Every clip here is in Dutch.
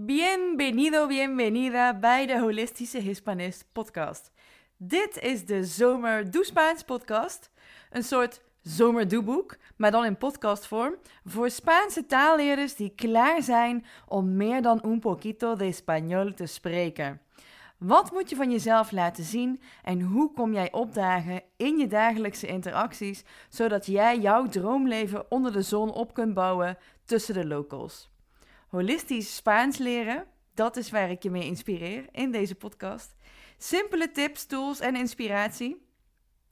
Bienvenido, bienvenida bij de Holistische Hispanist podcast. Dit is de Zomer Doe Spaans podcast. Een soort zomerdoeboek, maar dan in podcastvorm. Voor Spaanse taalleerders die klaar zijn om meer dan un poquito de español te spreken. Wat moet je van jezelf laten zien en hoe kom jij opdagen in je dagelijkse interacties, zodat jij jouw droomleven onder de zon op kunt bouwen tussen de locals? Holistisch Spaans leren, dat is waar ik je mee inspireer in deze podcast. Simpele tips, tools en inspiratie.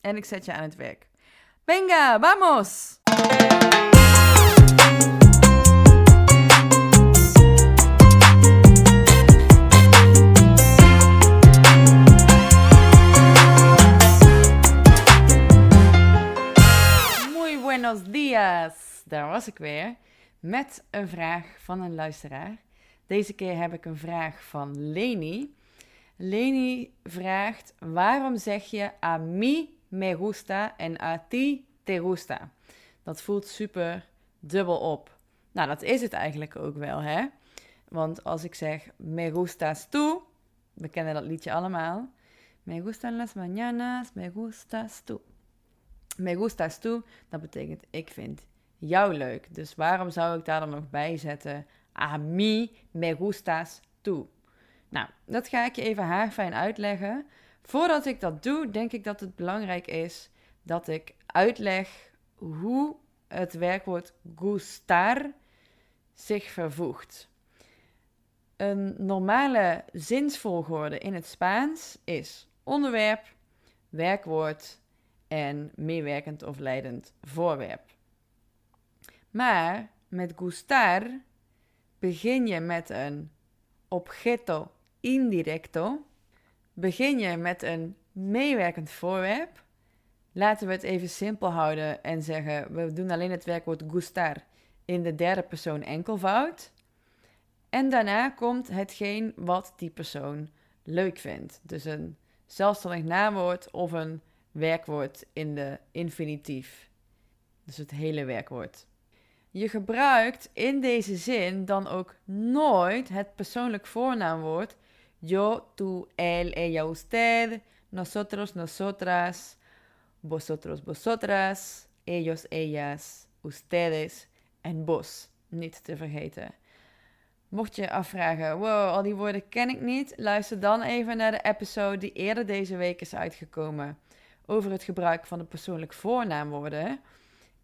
En ik zet je aan het werk. Venga, vamos! Muy buenos días! Daar was ik weer met een vraag van een luisteraar. Deze keer heb ik een vraag van Leni. Leni vraagt: waarom zeg je a mí me gusta en a ti te gusta? Dat voelt super dubbel op. Nou, dat is het eigenlijk ook wel, hè? Want als ik zeg me gustas tú, we kennen dat liedje allemaal. Me gustan las mañanas, me gustas tú. Me gustas tú, dat betekent ik vind jou leuk. Dus waarom zou ik daar dan nog bij zetten? A mí me gustas tú. Nou, dat ga ik je even haarfijn uitleggen. Voordat ik dat doe, denk ik dat het belangrijk is dat ik uitleg hoe het werkwoord gustar zich vervoegt. Een normale zinsvolgorde in het Spaans is onderwerp, werkwoord en meewerkend of leidend voorwerp. Maar met gustar begin je met een objeto indirecto. Begin je met een meewerkend voorwerp. Laten we het even simpel houden en zeggen: we doen alleen het werkwoord gustar in de derde persoon enkelvoud. En daarna komt hetgeen wat die persoon leuk vindt. Dus een zelfstandig naamwoord of een werkwoord in de infinitief. Dus het hele werkwoord. Je gebruikt in deze zin dan ook nooit het persoonlijk voornaamwoord yo, tú, él, ella, usted, nosotros, nosotras, vosotros, vosotras, ellos, ellas, ustedes en vos. Niet te vergeten. Mocht je afvragen, wow, al die woorden ken ik niet, luister dan even naar de episode die eerder deze week is uitgekomen over het gebruik van de persoonlijk voornaamwoorden.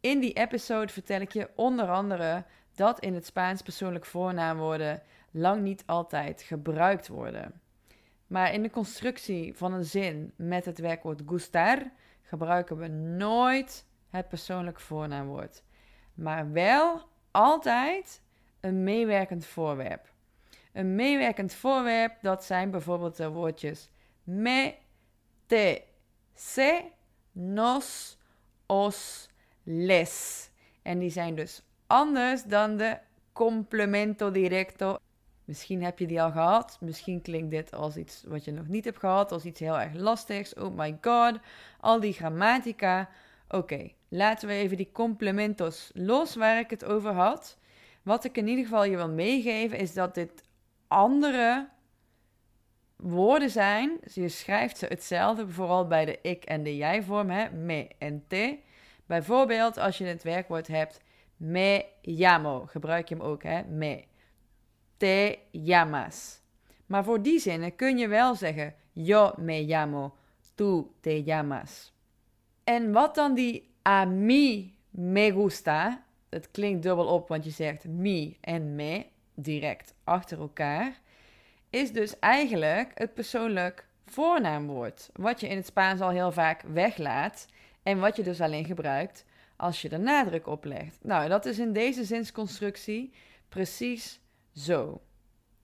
In die episode vertel ik je onder andere dat in het Spaans persoonlijk voornaamwoorden lang niet altijd gebruikt worden. Maar in de constructie van een zin met het werkwoord gustar gebruiken we nooit het persoonlijk voornaamwoord. Maar wel altijd een meewerkend voorwerp. Een meewerkend voorwerp, dat zijn bijvoorbeeld de woordjes me, te, se, nos, os, les. En die zijn dus anders dan de complemento directo. Misschien heb je die al gehad. Misschien klinkt dit als iets wat je nog niet hebt gehad. Als iets heel erg lastigs. Oh my god. Al die grammatica. Oké, laten we even die complementos los waar ik het over had. Wat ik in ieder geval je wil meegeven is dat dit andere woorden zijn. je schrijft ze hetzelfde, vooral bij de ik en de jij vorm, hè, me en te. Bijvoorbeeld als je het werkwoord hebt me llamo, gebruik je hem ook, hè? Me. Te llamas. Maar voor die zinnen kun je wel zeggen yo me llamo, tú te llamas. En wat dan die a mí me gusta, het klinkt dubbel op, want je zegt mi en me direct achter elkaar, is dus eigenlijk het persoonlijk voornaamwoord, wat je in het Spaans al heel vaak weglaat en wat je dus alleen gebruikt als je er nadruk op legt. Nou, dat is in deze zinsconstructie precies zo.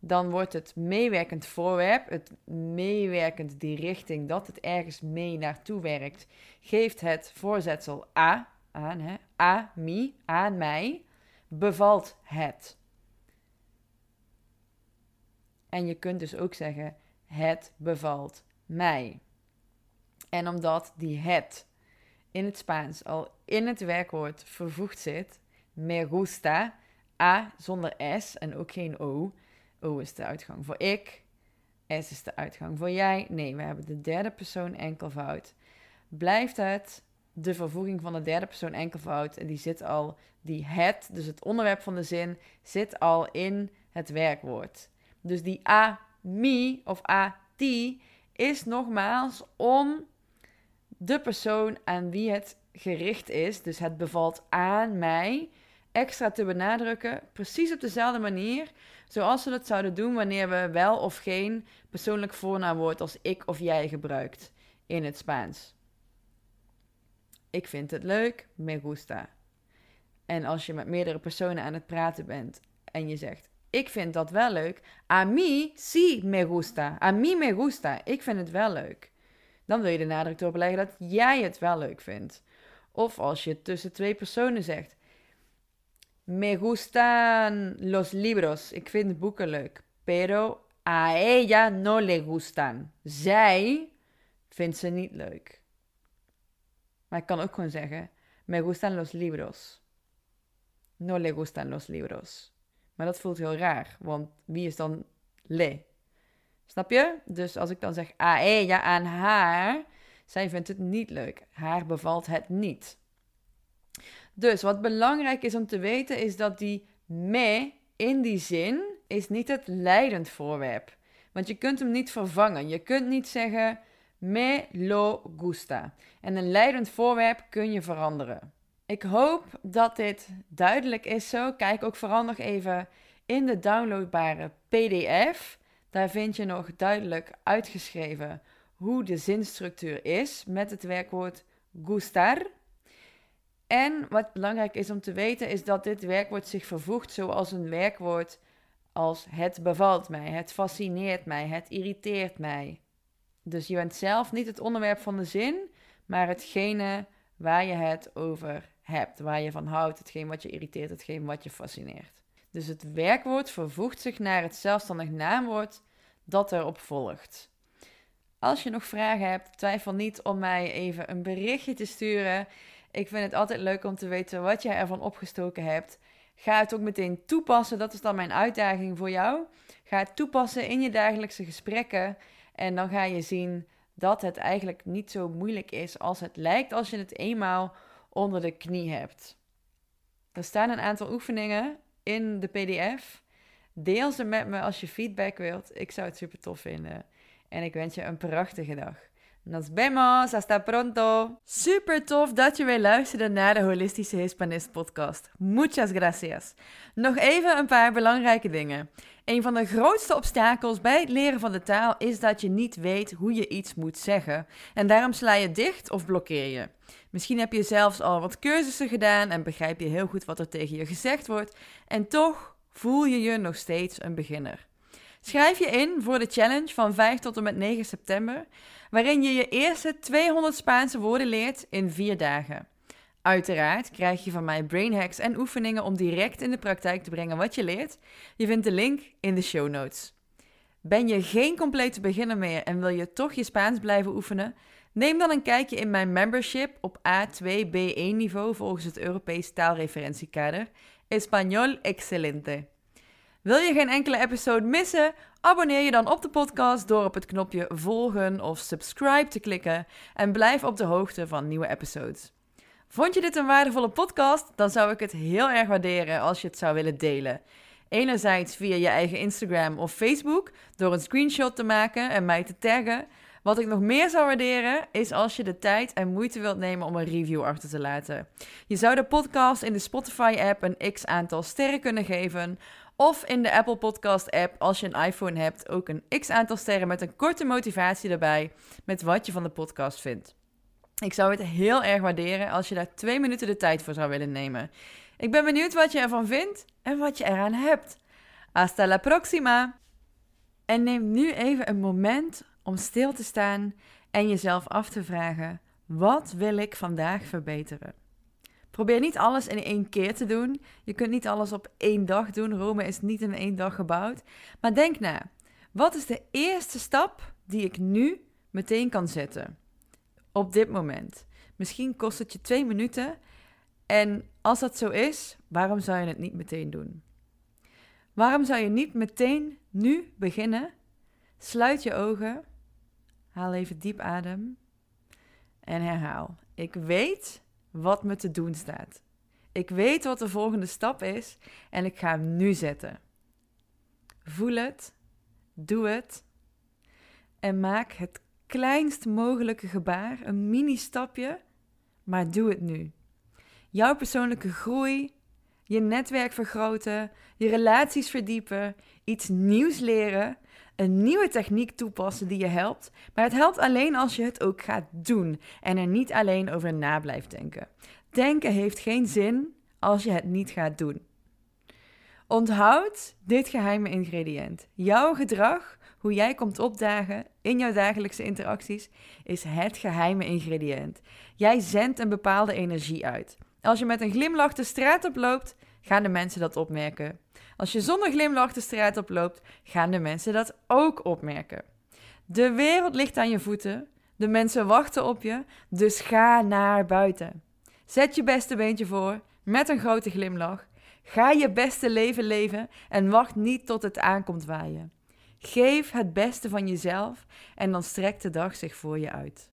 Dan wordt het meewerkend voorwerp, het meewerkend die richting dat het ergens mee naartoe werkt, geeft het voorzetsel a, aan, hè, a, mi, aan mij, bevalt het. En je kunt dus ook zeggen, het bevalt mij. En omdat die het in het Spaans al in het werkwoord vervoegd zit, me gusta, a zonder s en ook geen o, O is de uitgang voor ik. S is de uitgang voor jij. Nee, we hebben de derde persoon enkelvoud. Blijft het de vervoeging van de derde persoon enkelvoud. En die zit al, die het, dus het onderwerp van de zin, zit al in het werkwoord. Dus die a, mi of a, ti is nogmaals om de persoon aan wie het gericht is, dus het bevalt aan mij, extra te benadrukken, precies op dezelfde manier zoals we dat zouden doen wanneer we wel of geen persoonlijk voornaamwoord als ik of jij gebruikt in het Spaans. Ik vind het leuk, me gusta. En als je met meerdere personen aan het praten bent en je zegt, ik vind dat wel leuk, a mí sí me gusta, a mí me gusta, ik vind het wel leuk. Dan wil je de nadruk erop leggen dat jij het wel leuk vindt. Of als je tussen twee personen zegt, me gustan los libros, ik vind boeken leuk, pero a ella no le gustan. Zij vindt ze niet leuk. Maar ik kan ook gewoon zeggen: Me gustan los libros. No le gustan los libros. Maar dat voelt heel raar, want wie is dan le? Snap je? Dus als ik dan zeg a ella, aan haar, zij vindt het niet leuk. Haar bevalt het niet. Dus wat belangrijk is om te weten is dat die me in die zin is niet het leidend voorwerp. Want je kunt hem niet vervangen. Je kunt niet zeggen me lo gusta. En een leidend voorwerp kun je veranderen. Ik hoop dat dit duidelijk is zo. Kijk ook vooral nog even in de downloadbare PDF. Daar vind je nog duidelijk uitgeschreven hoe de zinstructuur is met het werkwoord gustar. En wat belangrijk is om te weten is dat dit werkwoord zich vervoegt zoals een werkwoord als het bevalt mij, het fascineert mij, het irriteert mij. Dus je bent zelf niet het onderwerp van de zin, maar hetgene waar je het over hebt, waar je van houdt, hetgeen wat je irriteert, hetgeen wat je fascineert. Dus het werkwoord vervoegt zich naar het zelfstandig naamwoord dat erop volgt. Als je nog vragen hebt, twijfel niet om mij even een berichtje te sturen. Ik vind het altijd leuk om te weten wat jij ervan opgestoken hebt. Ga het ook meteen toepassen. Dat is dan mijn uitdaging voor jou. Ga het toepassen in je dagelijkse gesprekken. En dan ga je zien dat het eigenlijk niet zo moeilijk is als het lijkt als je het eenmaal onder de knie hebt. Er staan een aantal oefeningen in de PDF. Deel ze met me als je feedback wilt. Ik zou het super tof vinden. En ik wens je een prachtige dag. Nos vemos, hasta pronto. Super tof dat je weer luisterde naar de Holistische Hispanist podcast. Muchas gracias. Nog even een paar belangrijke dingen. Een van de grootste obstakels bij het leren van de taal is dat je niet weet hoe je iets moet zeggen. En daarom sla je dicht of blokkeer je. Misschien heb je zelfs al wat cursussen gedaan en begrijp je heel goed wat er tegen je gezegd wordt. En toch voel je je nog steeds een beginner. Schrijf je in voor de challenge van 5 tot en met 9 september, waarin je je eerste 200 Spaanse woorden leert in 4 dagen. Uiteraard krijg je van mij brain hacks en oefeningen om direct in de praktijk te brengen wat je leert. Je vindt de link in de show notes. Ben je geen complete beginner meer en wil je toch je Spaans blijven oefenen? Neem dan een kijkje in mijn membership op A2-B1 niveau volgens het Europees taalreferentiekader. Español excelente. Wil je geen enkele episode missen? Abonneer je dan op de podcast door op het knopje volgen of subscribe te klikken en blijf op de hoogte van nieuwe episodes. Vond je dit een waardevolle podcast? Dan zou ik het heel erg waarderen als je het zou willen delen. Enerzijds via je eigen Instagram of Facebook door een screenshot te maken en mij te taggen. Wat ik nog meer zou waarderen is als je de tijd en moeite wilt nemen om een review achter te laten. Je zou de podcast in de Spotify-app een x aantal sterren kunnen geven. Of in de Apple Podcast app, als je een iPhone hebt, ook een x aantal sterren met een korte motivatie erbij met wat je van de podcast vindt. Ik zou het heel erg waarderen als je daar twee minuten de tijd voor zou willen nemen. Ik ben benieuwd wat je ervan vindt en wat je eraan hebt. Hasta la próxima! En neem nu even een moment om stil te staan en jezelf af te vragen: wat wil ik vandaag verbeteren? Probeer niet alles in één keer te doen. Je kunt niet alles op één dag doen. Rome is niet in één dag gebouwd. Maar denk na. Wat is de eerste stap die ik nu meteen kan zetten? Op dit moment. Misschien kost het je twee minuten. En als dat zo is, waarom zou je het niet meteen doen? Waarom zou je niet meteen nu beginnen? Sluit je ogen, haal even diep adem en herhaal. Ik weet wat me te doen staat. Ik weet wat de volgende stap is en ik ga hem nu zetten. Voel het, doe het en maak het kleinst mogelijke gebaar, een mini-stapje, maar doe het nu. Jouw persoonlijke groei, je netwerk vergroten, je relaties verdiepen, iets nieuws leren, een nieuwe techniek toepassen die je helpt. Maar het helpt alleen als je het ook gaat doen en er niet alleen over na blijft denken. Denken heeft geen zin als je het niet gaat doen. Onthoud dit geheime ingrediënt. Jouw gedrag, hoe jij komt opdagen in jouw dagelijkse interacties, is het geheime ingrediënt. Jij zendt een bepaalde energie uit. Als je met een glimlach de straat oploopt, gaan de mensen dat opmerken. Als je zonder glimlach de straat oploopt, gaan de mensen dat ook opmerken. De wereld ligt aan je voeten, de mensen wachten op je, dus ga naar buiten. Zet je beste beentje voor met een grote glimlach. Ga je beste leven leven en wacht niet tot het aankomt waaien. Geef het beste van jezelf en dan strekt de dag zich voor je uit.